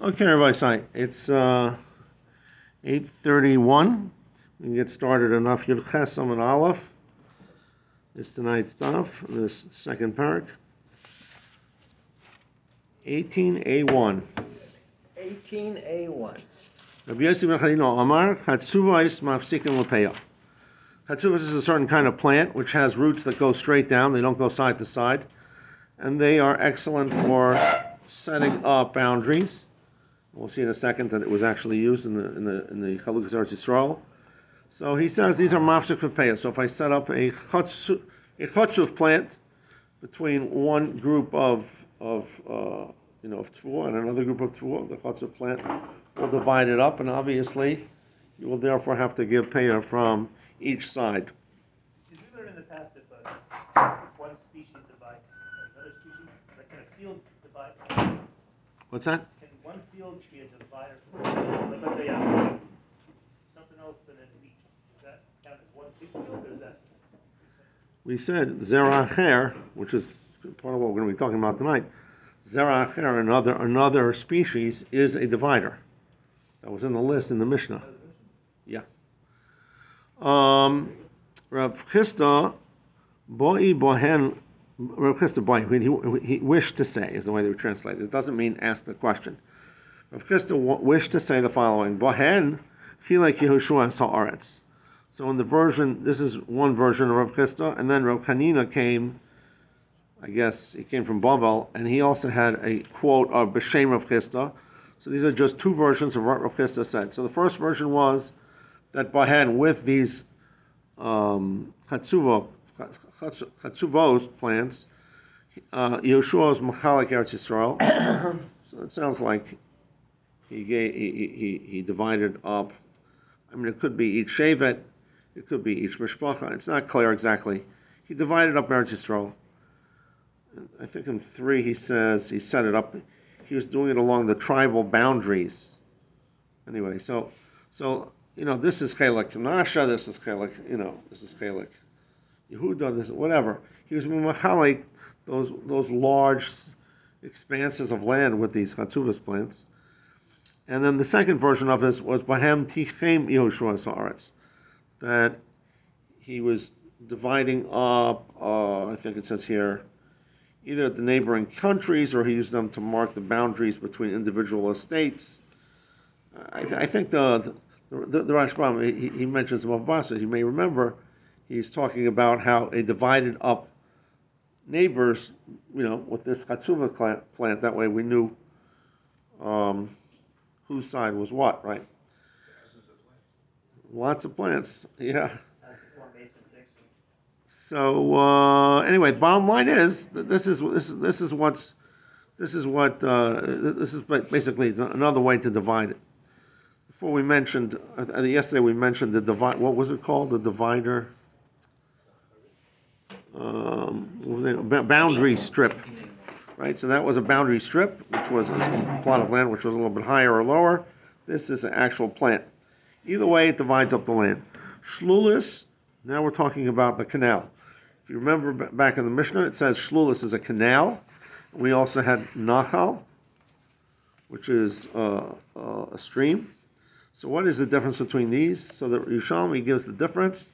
Okay, everybody, sorry. It's uh, 8:31. We can get started enough. Yud Chesam and Aleph. It's tonight's stuff. This second parak. 18a1. 18A1. Rabbi Yossi ben Chanina Amar Chatzuvais mafsikin lepeah. Chatzuvas is a certain kind of plant which has roots that go straight down. They don't go side to side, and they are excellent for setting up boundaries. We'll see in a second that it was actually used in the in the in the Chalukas Eretz Yisrael. So he says these are mafsik lepeah. So if I set up a chatzu, a plant between one group of of uh, you know of tfuah and another group of tfuah, the chatzuv plant will divide it up, and obviously you will therefore have to give payah from each side. Did you learn in the past if uh, one species divides another species, like can a field divide? What's that? Can one field be a divider? from- Like let's say uh, something else and then wheat. Does that count as one big field or is that? We said zeracher, which is part of what we're going to be talking about tonight. Zeracher, another another species, is a divider. That was in the list in the Mishnah. Yeah. Um, Rav Chisda, boi bohen, Rav Chisda boi, he, he wished to say is the way they would translate it. Doesn't mean ask the question. Rav Chisda wa- wished to say the following: Bohen, chilek Yehoshua haaretz. So in the version, this is one version of Rav Chisda, and then Rav Hanina came. I guess he came from Bavel, and he also had a quote of B'Shem Rav Chisda. So these are just two versions of what Rav Chisda said. So the first version was that Bahen with these um, Chatzuvos plants, uh, Yehoshua is Machalik Eretz Yisrael. so it sounds like he, gave, he, he, he- divided up. I mean, it could be each Shevet, it could be each Mishpacha. It's not clear exactly. He divided up Eretz Yisrael. I think in three he says he set it up. He was doing it along the tribal boundaries. Anyway, so so you know this is Chelik Nasha, this is Chelik, you know this is Chelik Yehuda, this whatever. He was Mahalik those those large expanses of land with these Chatzuvas plants. And then the second version of this was Bahem Tichem Yehoshua Saaretz, that he was dividing up. Uh, I think it says here either the neighboring countries or he used them to mark the boundaries between individual estates. I, I think the the, the, the Rashbam, he, he mentions Rav Basa. You may remember he's talking about how a divided up neighbors, you know, with this Chatzuva plant, plant, that way we knew um, whose side was what, right? Lots of plants, yeah. Before Mason Dixon. So uh, anyway, bottom line is that this is this is this is what's this is what uh, this is basically another way to divide it. Before we mentioned uh, yesterday, we mentioned the divide. What was it called? The divider. Um, boundary strip, right? So that was a boundary strip, which was a plot of land which was a little bit higher or lower. This is an actual plant. Either way, it divides up the land. Shlulis. Now we're talking about the canal. If you remember back in the Mishnah, it says Shlulis is a canal. We also had Nachal, which is uh, uh, a stream. So what is the difference between these? So that Yerushalmi gives the difference.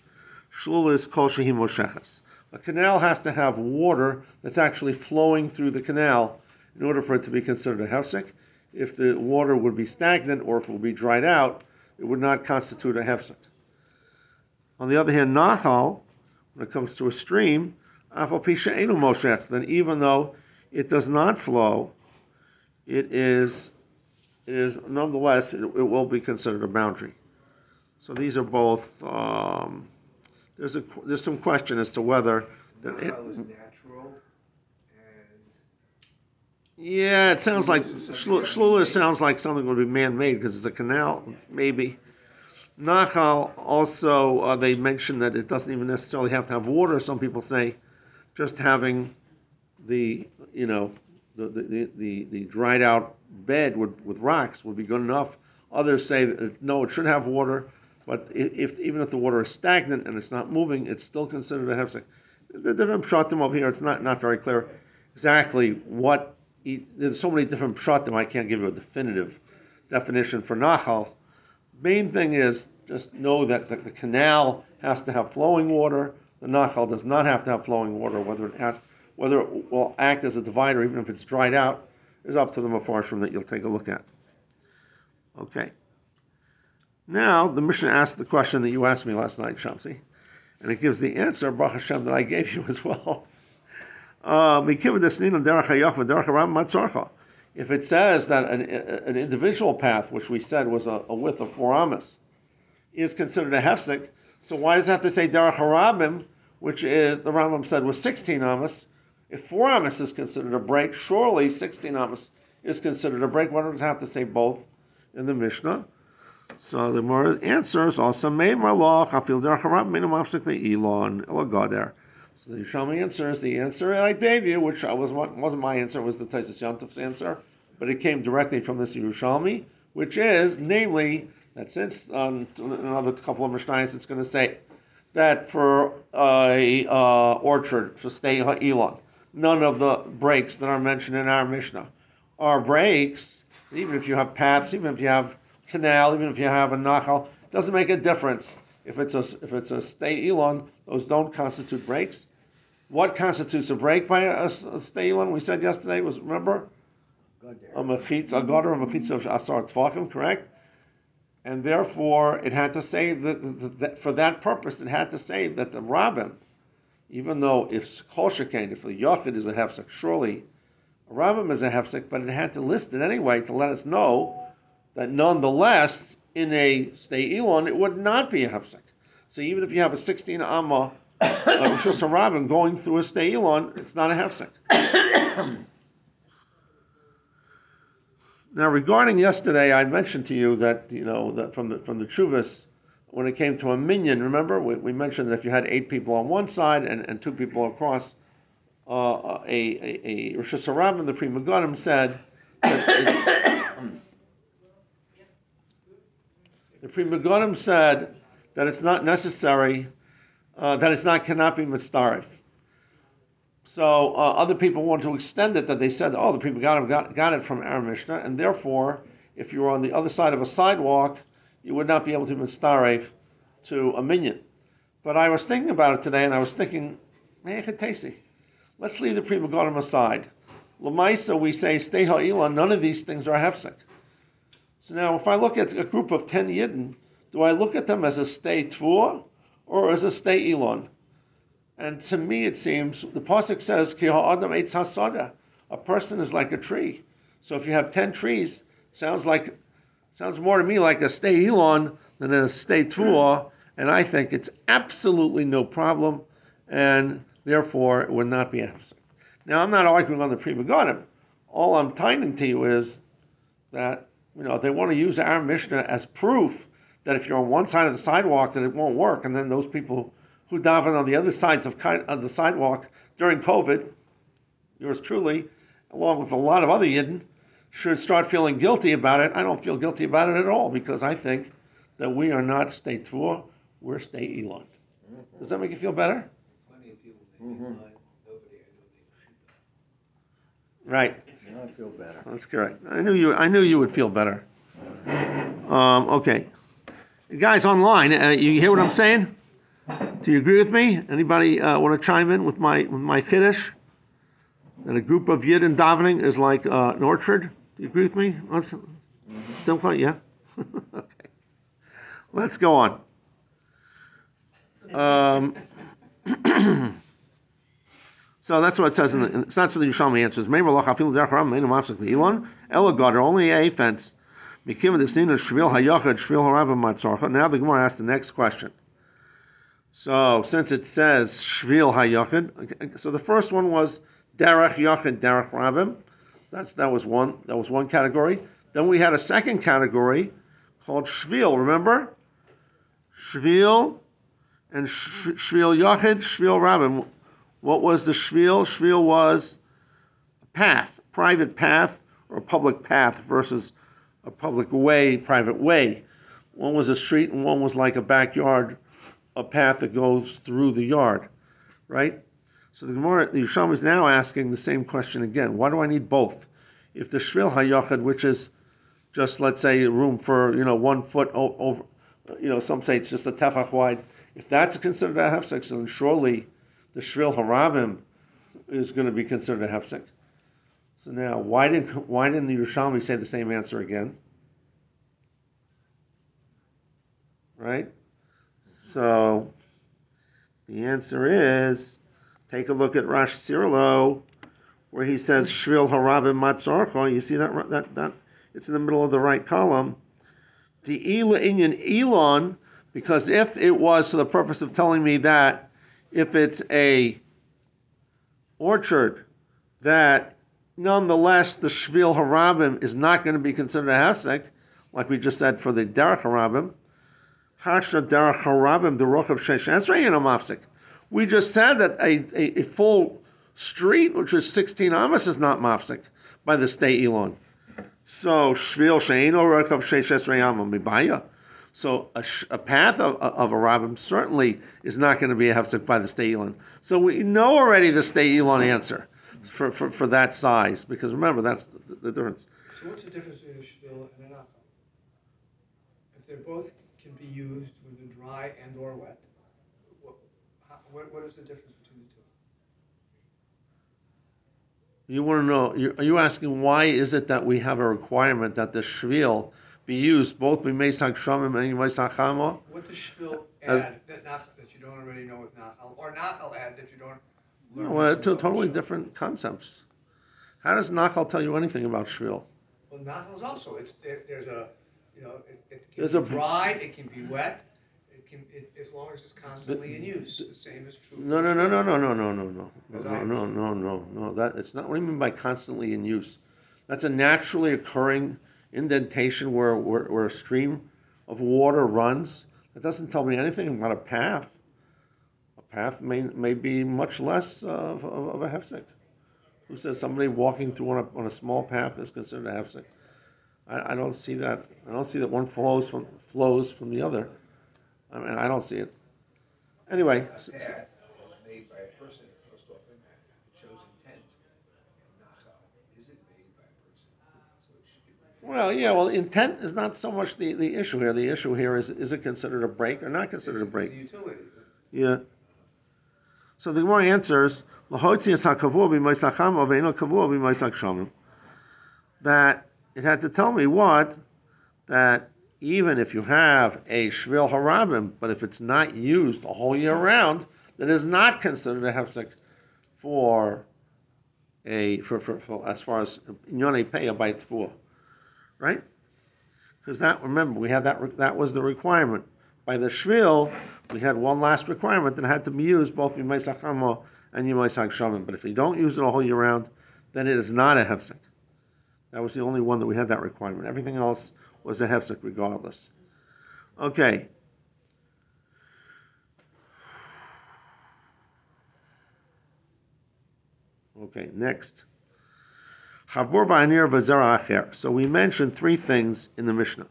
Shlulis kol shehim mosheches. A canal has to have water that's actually flowing through the canal in order for it to be considered a hefsek. If the water would be stagnant or if it would be dried out, it would not constitute a hefsek. On the other hand, Nachal, when it comes to a stream, then even though it does not flow, it is, it is nonetheless, it, it will be considered a boundary. So these are both, um, there's a, there's some question as to whether, it- Nahal is natural and yeah, it sounds like, Shlulis is something Shlu- that's Shlulis man-made. sounds like something would be man-made because it's a canal, maybe. Nachal also, uh, they mention that it doesn't even necessarily have to have water. Some people say just having the, you know, the, the, the, the dried out bed with, with rocks would be good enough. Others say that, no, it should have water, but if, even if the water is stagnant and it's not moving, it's still considered a hefsek. The different pshatim over here, it's not, not very clear exactly what there's so many different pshatim, I can't give you a definitive definition for nachal. Main thing is just know that the, the canal has to have flowing water. The nachal does not have to have flowing water. Whether it has, whether it will act as a divider, even if it's dried out, is up to the mafarshim that you'll take a look at. Okay. Now the Mishnah asks the question that you asked me last night, Shamsi, and it gives the answer, Baruch Hashem, that I gave you as well. Uh, if it says that an, an individual path, which we said was a, a width of four amas, is considered a hefsek, so why does it have to say derech harabim, which is the Rambam said was 16 amas? If four amas is considered a break, surely 16 amas is considered a break. Why does it have to say both in the Mishnah? So the more answers also made malach afil derech harabim minu mafsek the elon elagoder. So the Yerushalmi answers the answer I gave you, which was wasn't my answer, was the Tosfos Yom Tov's answer, but it came directly from this Yerushalmi, which is, namely, that since um, another couple of Mishnayos, it's going to say that for a uh, orchard, to stay Elon, none of the breaks that are mentioned in our Mishnah are breaks, even if you have paths, even if you have canal, even if you have a nachal, doesn't make a difference. If it's a if it's a stay elon, those don't constitute breaks. What constitutes a break by a, a stay elon? We said yesterday was remember a mechitz, a gutter, a mechitz of asar tvachim, correct? And therefore, it had to say that, that, for that purpose, it had to say that the rabbin, even though if kol shekain, if the yachid is a hefsek, surely a rabbin is a hefsek, but it had to list it anyway to let us know that nonetheless in a stay elon, it would not be a hefsek. So even if you have a 16 amma uh, Rosh Hashanah going through a stay elon, it's not a hefsek. now, regarding yesterday, I mentioned to you that you know that from the from the Chuvas, when it came to a minyan, remember we, we mentioned that if you had eight people on one side and, and two people across, uh, a, a, a Rosh Hashanah, the Pri Megadim said that The Pri Megadim said that it's not necessary, uh, that it's not cannot be mitzaref. So uh, other people want to extend it that they said, oh, the Pri Megadim got, got it from our Mishnah, and therefore, if you were on the other side of a sidewalk, you would not be able to mitzaref to a minyan. But I was thinking about it today, and I was thinking, let's leave the Pri Megadim aside. Lamaisa, we say, stay ha'ila, none of these things are hefsek. So now, if I look at a group of 10 Yidden, do I look at them as a stay Tvua or as a stay Elon? And to me, it seems the Pasuk says, Ki ha'adam eitz hasada. A person is like a tree. So if you have 10 trees, sounds like sounds more to me like a stay Elon than a stay Tvua. And I think it's absolutely no problem, and therefore it would not be a Now, I'm not arguing on the Megadim. All I'm tying to you is that you know, they want to use our Mishnah as proof that if you're on one side of the sidewalk, that it won't work. And then those people who daven on the other sides of, of the sidewalk during COVID, yours truly, along with a lot of other Yidden, should start feeling guilty about it. I don't feel guilty about it at all because I think that we are not state Tvua, we're state Elon. Mm-hmm. Does that make you feel better? Mm-hmm. Right. I feel better. That's correct. I knew you. I knew you would feel better. Um, okay, guys online, uh, you hear what I'm saying? Do you agree with me? Anybody uh, want to chime in with my with my kiddush? That a group of yid and davening is like uh, an orchard. Do you agree with me? mm-hmm. Simcha, yeah. okay. Let's go on. Um, So that's what it says in the, in, so that's what the Yerushalmi answers. Maybe Allah hafil dercharam meinu mafsek leilon ela gadar only a fence. Mikim the shvil hayachad shvil harabim matzorcha. Now the Gemara asks the next question. So since it says shvil hayachad, so the first one was derech yachad derech rabim. That's that was one that was one category. Then we had a second category called shvil. Remember, shvil and shvil yachid shvil rabim. What was the shvil? Shvil was a path, private path or public path versus a public way, private way. One was a street and one was like a backyard, a path that goes through the yard, right? So the Gemara, the Yisham is now asking the same question again. Why do I need both? if the shvil hayachid, which is just let's say room for you know one foot over, you know some say it's just a tefach wide. If that's considered a hefsek, then surely the shvil harabim is going to be considered a hefsek. So now, why didn't why didn't the Yerushalmi say the same answer again? Right. So the answer is take a look at Rash Sirilio, where he says shvil harabim matzorcha. You see that that that it's in the middle of the right column. The elon, because if it was for the purpose of telling me that if it's a orchard that nonetheless the shvil harabim is not going to be considered a hefsek, like we just said for the derech harabim. Hasha derech harabim the roch of shesh esrei and a mafsek. We just said that a, a, a full street, which is 16 amas, is not mafsek by the state elon. So shvil sheino rechav sheishes reyama mibaya. So a, a path of, of a rabbim certainly is not going to be a hefsek by the state elon. So we know already the state elon answer for, for, for that size because remember that's the, the difference. So what's the difference between a shvil and an nachal? If they both can be used with the dry and or wet, what, how, what, what is the difference between the two? You want to know? you- Are you asking why is it that we have a requirement that the shvil be used both b'meisach shamim and b'meisach chama? What does shvil add that nach, that you don't already know with nachal, or nachal add that you don't learn? Well, two totally different concepts. How does Nachal tell you anything about shvil? Well, nachal's also, it's, there, there's a, you know, it, it There's can a- be dry, it can be wet, it can, it, as long as it's constantly in use, the same is true. No, no, no, no, no, no, no, no, no, no, no, no, no, no. That it's not. What do you mean by constantly in use? That's a naturally occurring indentation where where, where a stream of water runs. That doesn't tell me anything about a path. A path may may be much less of, of, a hefsek. Who says somebody walking through on a, on a small path is considered a hefsek? I, I don't see that. I don't see that one flows from flows from the other. I mean, I don't see it. Anyway, s- path s- is made by a person, most often, it shows intent. Nachal isn't made by a person, so it should be. Well, yeah, well, intent is not so much the, the issue here. The issue here is is it considered a break or not considered a It's break? utility. Yeah. So the Gemara answers, "L'hotzias hakavua b'moisacham aveino kavua b'moisach shamim." That it had to tell me what that even if you have a shvil harabim, but if it's not used the whole year round, that is not considered a hefsek for a for, for, for as far as inyone pay a bite for, right? Because that remember we had that that was the requirement by the shvil we had one last requirement that had to be used both Yimai Sachamo and Yimai Shamim. But if you don't use it all year round, then it is not a hefsek. That was the only one that we had that requirement. Everything else was a hefsek regardless. Okay. Okay, next. So we mentioned three things in the Mishnah.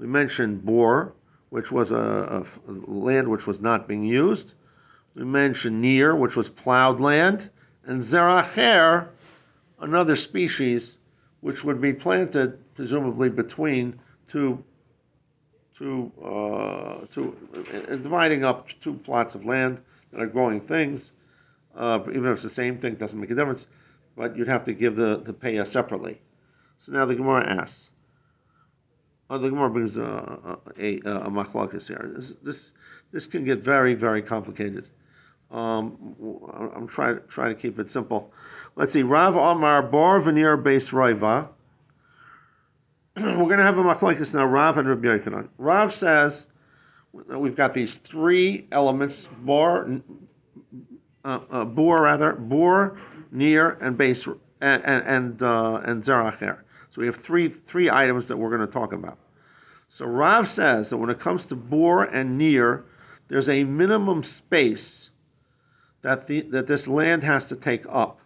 We mentioned bor, which was a land which was not being used. We mentioned near, which was plowed land, and zeracher, another species which would be planted presumably between two, two, uh, uh, dividing up two plots of land that are growing things. Uh, even if it's the same thing, doesn't make a difference. But you'd have to give the the payah separately. So now the Gemara asks. Oh, the Gemara brings a, a, a, a machlokes here. This, this this can get very very complicated. Um, I'm trying trying to keep it simple. Let's see. Rav Amar Bar Veneer Base Roiva. We're going to have a machlokes now. Rav and Rabbi Yochanan. Rav says we've got these three elements: bar, uh, uh, bor rather, bor, near, and base, and and and, uh, and zeracher. So we have three three items that we're going to talk about. So Rav says that when it comes to bor and near, there's a minimum space that the that this land has to take up.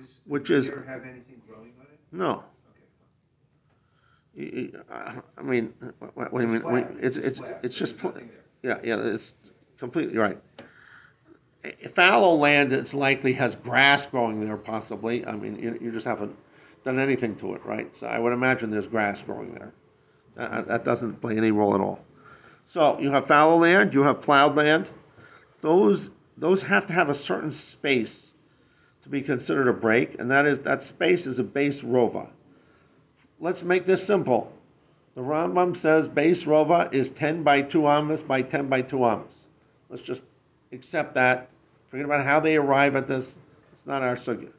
Is, Which is- have anything growing on it? No, Okay. I mean, what, what do you mean? It's It's it's it's just pl- yeah yeah it's completely right. Fallow land, it's likely has grass growing there, possibly. I mean, you, you just haven't done anything to it, right? So I would imagine there's grass growing there. That, that doesn't play any role at all. So you have fallow land, you have plowed land. Those those have to have a certain space to be considered a break, and that is that space is a base rova. Let's make this simple. The Rambam says base rova is 10 by 2 amas by 10 by 2 amas. Let's just accept that. Forget about how they arrive at this. It's not our sugya.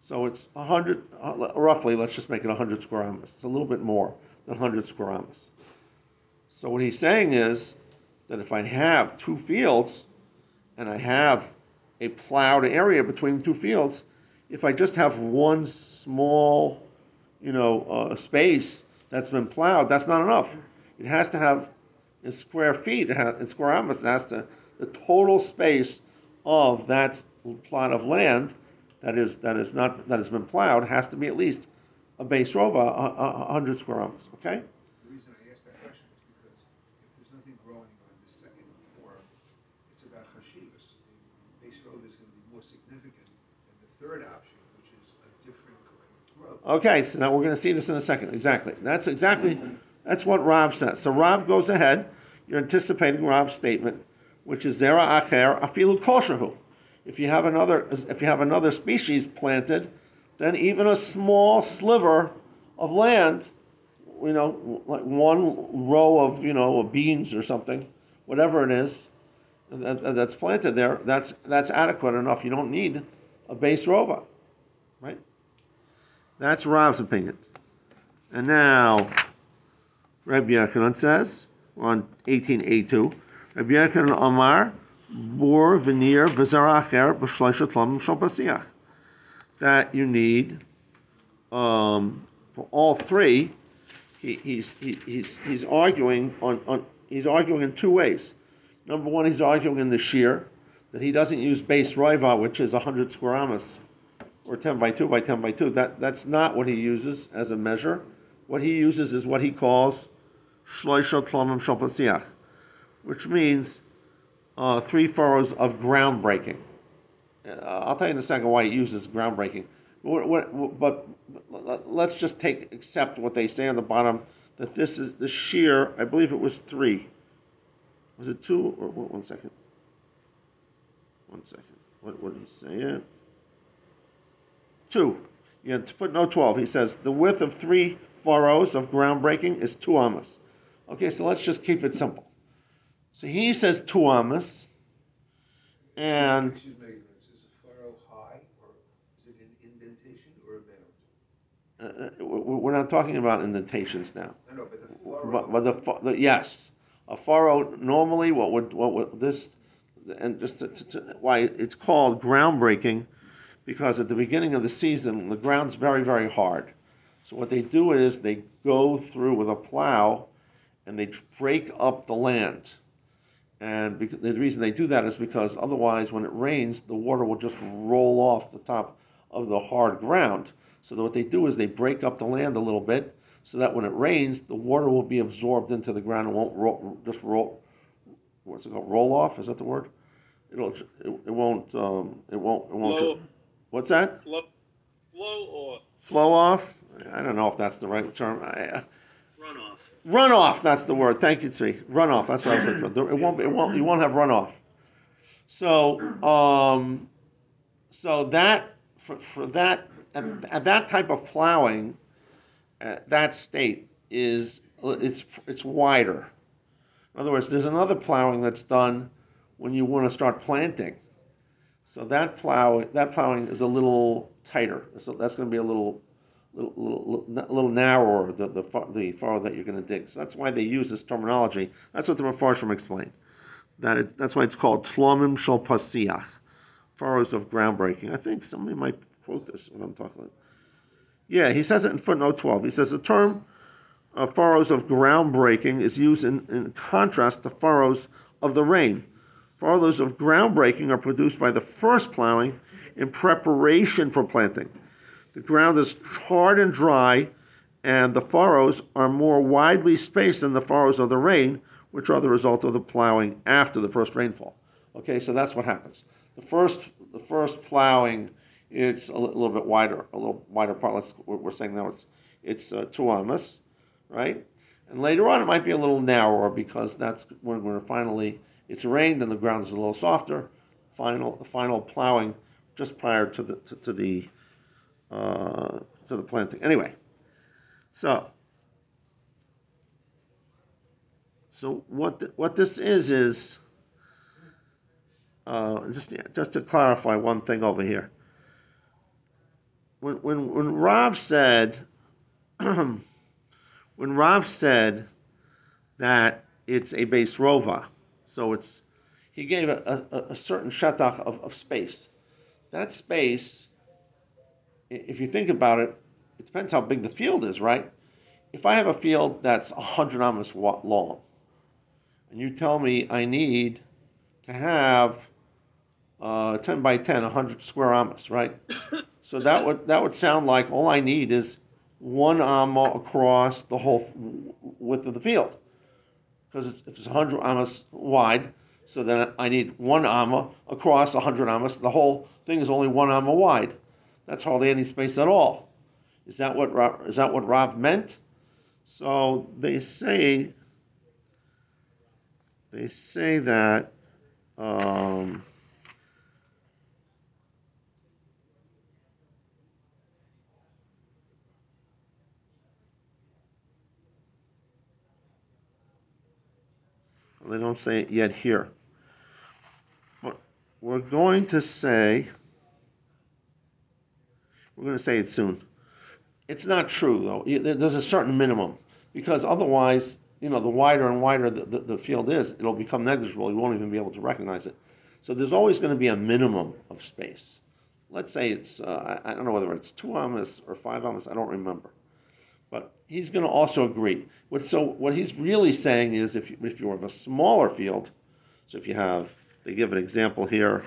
So it's 100, uh, roughly, let's just make it 100 square amas. It's a little bit more than 100 square amas. So what he's saying is that if I have two fields and I have a plowed area between two fields, if I just have one small, you know, uh, space that's been plowed, that's not enough. It has to have in square feet, in square amas, it has to the total space of that plot of land that is that is not that has been plowed has to be at least a base rova, a, a, hundred square amas. Okay. The reason I asked that question is because if there's nothing growing on the second floor, it's about chashivas. The base road is going to be more significant than the third option, which is a different growth. Okay, so now we're going to see this in a second. Exactly. That's exactly that's what Rav says. So Rav goes ahead. You're anticipating Rav's statement, which is zera acher afilu koshahu. If you have another if you have another species planted, then even a small sliver of land, you know, like one row of you know of beans or something, whatever it is, that, that's planted there, that's that's adequate enough. You don't need a base rova, right? That's Rav's opinion. And now, Rabbi Yochanan says on 18a2, Rabbi Yochanan Amar, Bor veneer v'zaracher b'shleisha tlamim shal That you need um, for all three. He, he's he, he's he's arguing on, on he's arguing in two ways. Number one, he's arguing in the shear that he doesn't use base riva, which is 100 square amas, or 10 by 2 by 10 by 2. That that's not what he uses as a measure. What he uses is what he calls shloisha klomim shal which means uh, three furrows of groundbreaking. Uh, I'll tell you in a second why he uses groundbreaking. What, what, but let's just take accept what they say on the bottom that this is the shear. I believe it was three. Was it two or one second? One second. What, what did he say? Two. Yeah, footnote 12. He says the width of three furrows of groundbreaking is two amas. Okay, so let's just keep it simple. So he says two amas, and Excuse is a furrow high, or is it an indentation or a mound? uh, uh we're not talking about indentations now. I know, but the furrow. But, but the, the yes, a furrow normally what would what would this and just to, to, to, why it's called groundbreaking because at the beginning of the season the ground's very very hard. So what they do is they go through with a plow and they break up the land. And the reason they do that is because otherwise, when it rains, the water will just roll off the top of the hard ground. So what they do is they break up the land a little bit, so that when it rains, the water will be absorbed into the ground and won't roll, just roll. What's it called? Roll off? Is that the word? It'll. It, it won't. Um, it won't. It won't. Flow. What's that? Flow, flow or Flow off. I don't know if that's the right term. I, uh, runoff. That's the word. Thank you, Tzvi. Runoff, that's what I was looking for. It won't, it won't, you won't have runoff. So, um, so that, for, for that, at, at that type of plowing, at that state is, it's, it's wider. In other words, there's another plowing that's done when you want to start planting. So that plow, that plowing is a little tighter. So that's going to be a little little, little, little narrower the, the, the furrow that you're going to dig. So that's why they use this terminology. That's what the Mefarshim explained. That it, that's why it's called tlomim shal pasiach, furrows of groundbreaking. I think somebody might quote this when I'm talking. About. Yeah, he says it in footnote 12. He says the term uh, furrows of groundbreaking is used in, in contrast to furrows of the rain. Furrows of groundbreaking are produced by the first plowing in preparation for planting. The ground is hard and dry, and the furrows are more widely spaced than the furrows of the rain, which are the result of the plowing after the first rainfall. Okay, so that's what happens. The first, the first plowing it's a little bit wider, a little wider part. Let's, we're, saying now it's it's uh, two amas, right? And later on, it might be a little narrower because that's when we're finally it's rained and the ground is a little softer. Final final plowing just prior to the to, to the uh, to the planting. Anyway, so so what what this is is uh, just just to clarify one thing over here. When when when Rav said when Rav said that it's a base rova, so it's he gave a, a, a certain shatach of, of space. That space, if you think about it, it depends how big the field is, right? If I have a field that's 100 amas long, and you tell me I need to have uh, 10 by 10, 100 square amas, right? so that would that would sound like all I need is one amma across the whole f- width of the field, because if it's 100 amas wide, so then I need one amma across 100 amas. The whole thing is only one amma wide. That's hardly any space at all. Is that what is that what Rav meant? So they say they say that um, they don't say it yet here. But we're going to say we're going to say it soon. It's not true though. There's a certain minimum because otherwise, you know, the wider and wider the, the, the field is, it'll become negligible. You won't even be able to recognize it. So there's always going to be a minimum of space. Let's say it's uh, I, don't know whether it's two amas or five amas. I don't remember. But he's going to also agree. So what he's really saying is if you, if you have a smaller field, so if you have, they give an example here.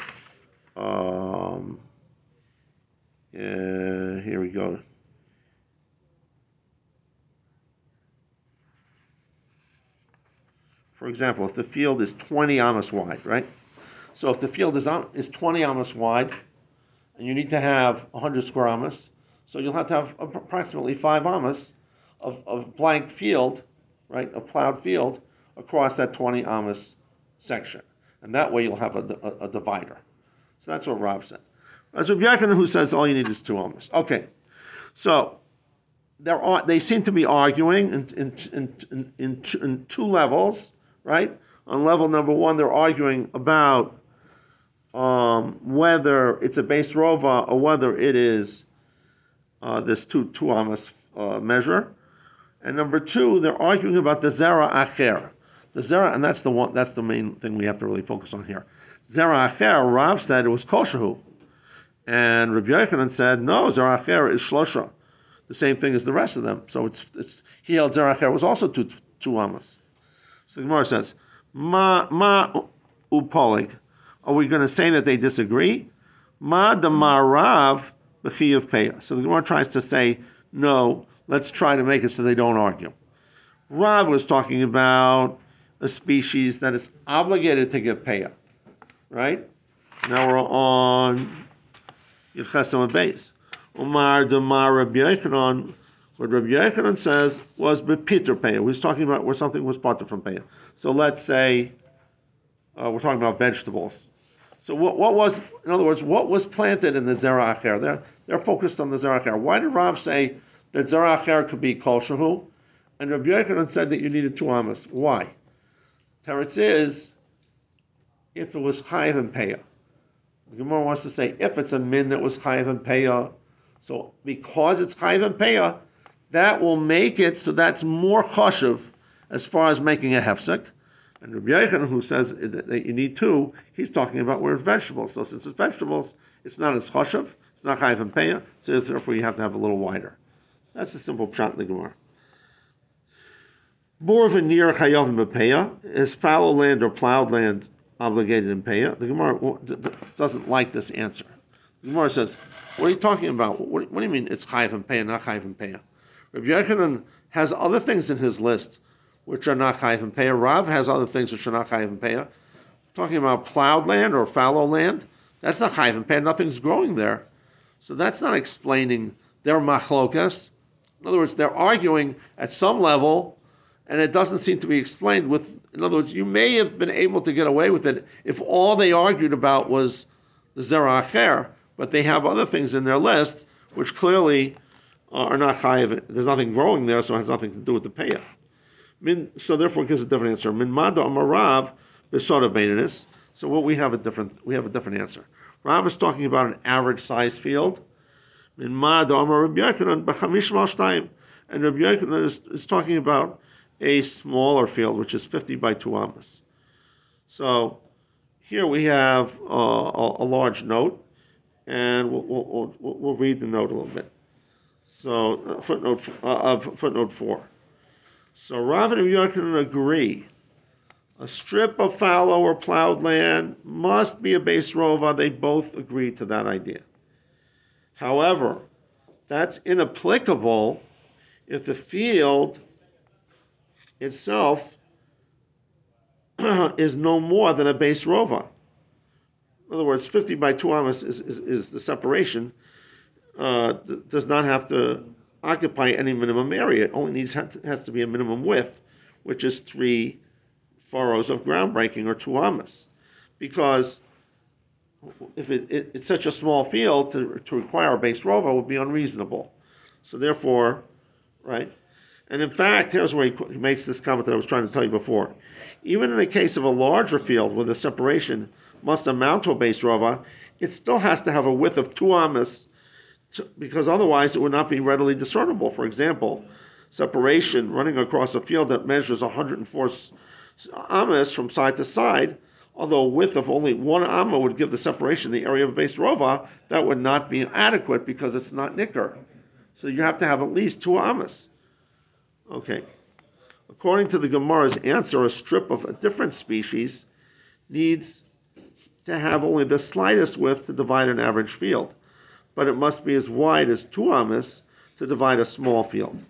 Um, uh, here we go. For example, if the field is 20 amas wide, right? So if the field is is 20 amas wide, and you need to have 100 square amas, so you'll have to have approximately five amas of, of blank field, right, a plowed field across that 20 amas section, and that way you'll have a, a, a divider. So that's what Rav said. As Rabbi Yaakov who says all you need is two amas. Okay, so there are they seem to be arguing in in, in, in, in, two, levels, right? On level number one, they're arguing about um, whether it's a base rova or whether it is uh, this two two amas uh, measure. And number two, they're arguing about the zera acher. The zera, and that's the one. That's the main thing we have to really focus on here. Zera acher. Rav said it was kosheru, and Rabbi Yochanan said no. Zera acher is shlosha, the same thing as the rest of them. So it's it's he held zera acher was also two two amas. So the Gemara says ma ma upolig. Are we going to say that they disagree? Ma damarav of peya. So the Gemara tries to say no. Let's try to make it so they don't argue. Rav was talking about a species that is obligated to give peya, right? Now we're on Yivchesam base. Umar Damar Rabbi Yochanan. What Rabbi Yochanan says was bepiter peya. He was talking about where something was parted from peya. So let's say uh, we're talking about vegetables. So what, what was, in other words, what was planted in the Zera? They're, they're focused on the Zera Acher. Why did Rav say that Zera Acher could be Kol Shahu? And Rabbi Yochanan said that you needed two amas. Why? Teretz is, if it was Chayiv and Peah. The Gemara wants to say, if it's a min that was Chayiv and Peah, so because it's Chayiv and Peah, that will make it so that's more chashuv as far as making a hefsek. And Rabbi Yochanan, who says that you need two, he's talking about where it's vegetables. So since it's vegetables, it's not as chashuv, it's not chayiv and peah, so therefore you have to have a little wider. That's a simple pshat in the Gemara. More of a near chayav and peah is fallow land or plowed land obligated in peah. The Gemara doesn't like this answer. The Gemara says, "What are you talking about? What, what do you mean it's chayiv and peah, not chayiv and peah?" Rabbi Yochanan has other things in his list which are not chayiv and peah. Rav has other things which are not chayiv and peah. Talking about plowed land or fallow land, that's not chayiv and peah. Nothing's growing there. So that's not explaining their machlokas. In other words, they're arguing at some level, and it doesn't seem to be explained with. In other words, you may have been able to get away with it if all they argued about was the zera acher, but they have other things in their list which clearly are not it. There's nothing growing there, so it has nothing to do with the payoff. Min, so therefore, it gives a different answer. Min mada amarav besoda beinis. So what we have a different we have a different answer. Rav is talking about an average size field. Min mada amar Rabbi Yochanan b'chamish and Rabbi Yochanan is, is talking about a smaller field, which is 50 by 2 amas. So here we have uh, a, large note, and we'll, we'll, we'll, read the note a little bit. So uh, footnote uh, footnote four. So Rav and Yochanan agree. A strip of fallow or plowed land must be a base rova. They both agree to that idea. However, that's inapplicable if the field itself is no more than a base rova. In other words, 50 by 2 amas is, is, is the separation, uh, does not have to occupy any minimum area. It only needs has to be a minimum width, which is three furrows of groundbreaking or two amas. Because if it, it, it's such a small field to, to require a base rova would be unreasonable. So therefore, right? And in fact, here's where he, makes this comment that I was trying to tell you before. Even in the case of a larger field where the separation must amount to a base rova, it still has to have a width of two amas because otherwise it would not be readily discernible. For example, separation running across a field that measures 104 amas from side to side, although a width of only one amma would give the separation the area of base rova, that would not be adequate because it's not nicker. So you have to have at least two amas. Okay. According to the Gemara's answer, a strip of a different species needs to have only the slightest width to divide an average field, but it must be as wide as two amas to divide a small field.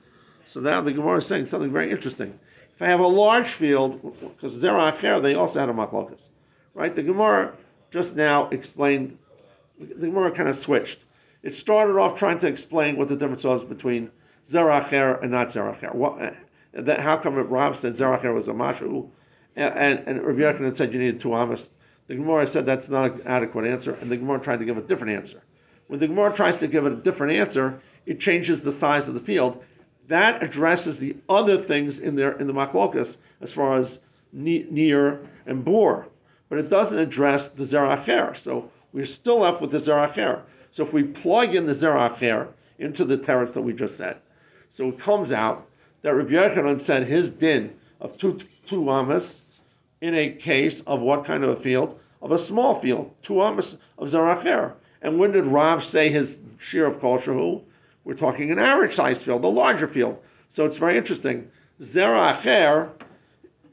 So now the Gemara is saying something very interesting. If I have a large field, because Zera Acher, they also had a machlokas, right? The Gemara just now explained, the Gemara kind of switched. It started off trying to explain what the difference was between Zeracher and not Zeracher. What, uh, that, how come Rav said Zeracher was a mashu, and, and, and said you needed two amas? The Gemara said that's not an adequate answer, and the Gemara tried to give a different answer. When the Gemara tries to give a different answer, it changes the size of the field. That addresses the other things in there in the machlokas as far as near and bore, but it doesn't address the zeracher. So we're still left with the zeracher. So if we plug in the zeracher into the teretz that we just said, so it comes out that Rabbi Yochanan said his din of two two amas in a case of what kind of a field? Of a small field, two amas of zeracher. And when did Rav say his share of kol shahu? We're talking an average size field, a larger field. So it's very interesting. Zeracher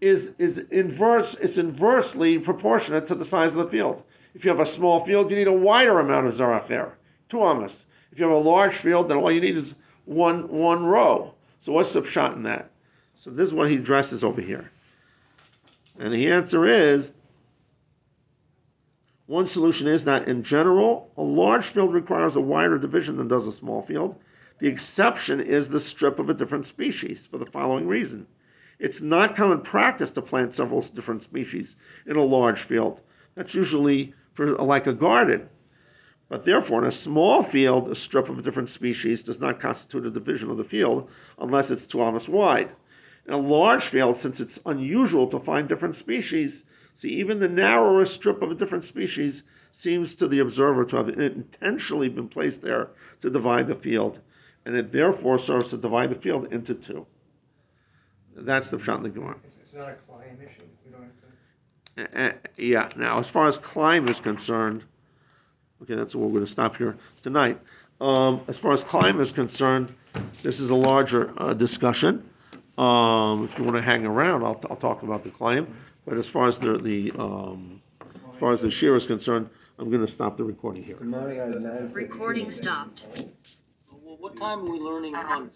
is is inverse. It's inversely proportionate to the size of the field. If you have a small field, you need a wider amount of zeracher, two amas. If you have a large field, then all you need is one one row. So what's the shot in that? So this is what he addresses over here. And the answer is one solution is that in general, a large field requires a wider division than does a small field. The exception is the strip of a different species for the following reason. It's not common practice to plant several different species in a large field. That's usually for like a garden. But therefore, in a small field, a strip of a different species does not constitute a division of the field unless it's two amas wide. In a large field, since it's unusual to find different species, see, even the narrowest strip of a different species seems to the observer to have intentionally been placed there to divide the field, and it therefore serves to divide the field into two. That's the shot in the Gemara. It's not a climb issue. We don't have to. Uh, uh, yeah. Now, as far as climb is concerned, okay, that's what we're going to stop here tonight. Um, as far as climb is concerned, this is a larger uh, discussion. Um, if you want to hang around, I'll, I'll talk about the claim. But as far as the, the um, as far as the shear is concerned, I'm going to stop the recording here. Recording stopped. Well, what time are we learning on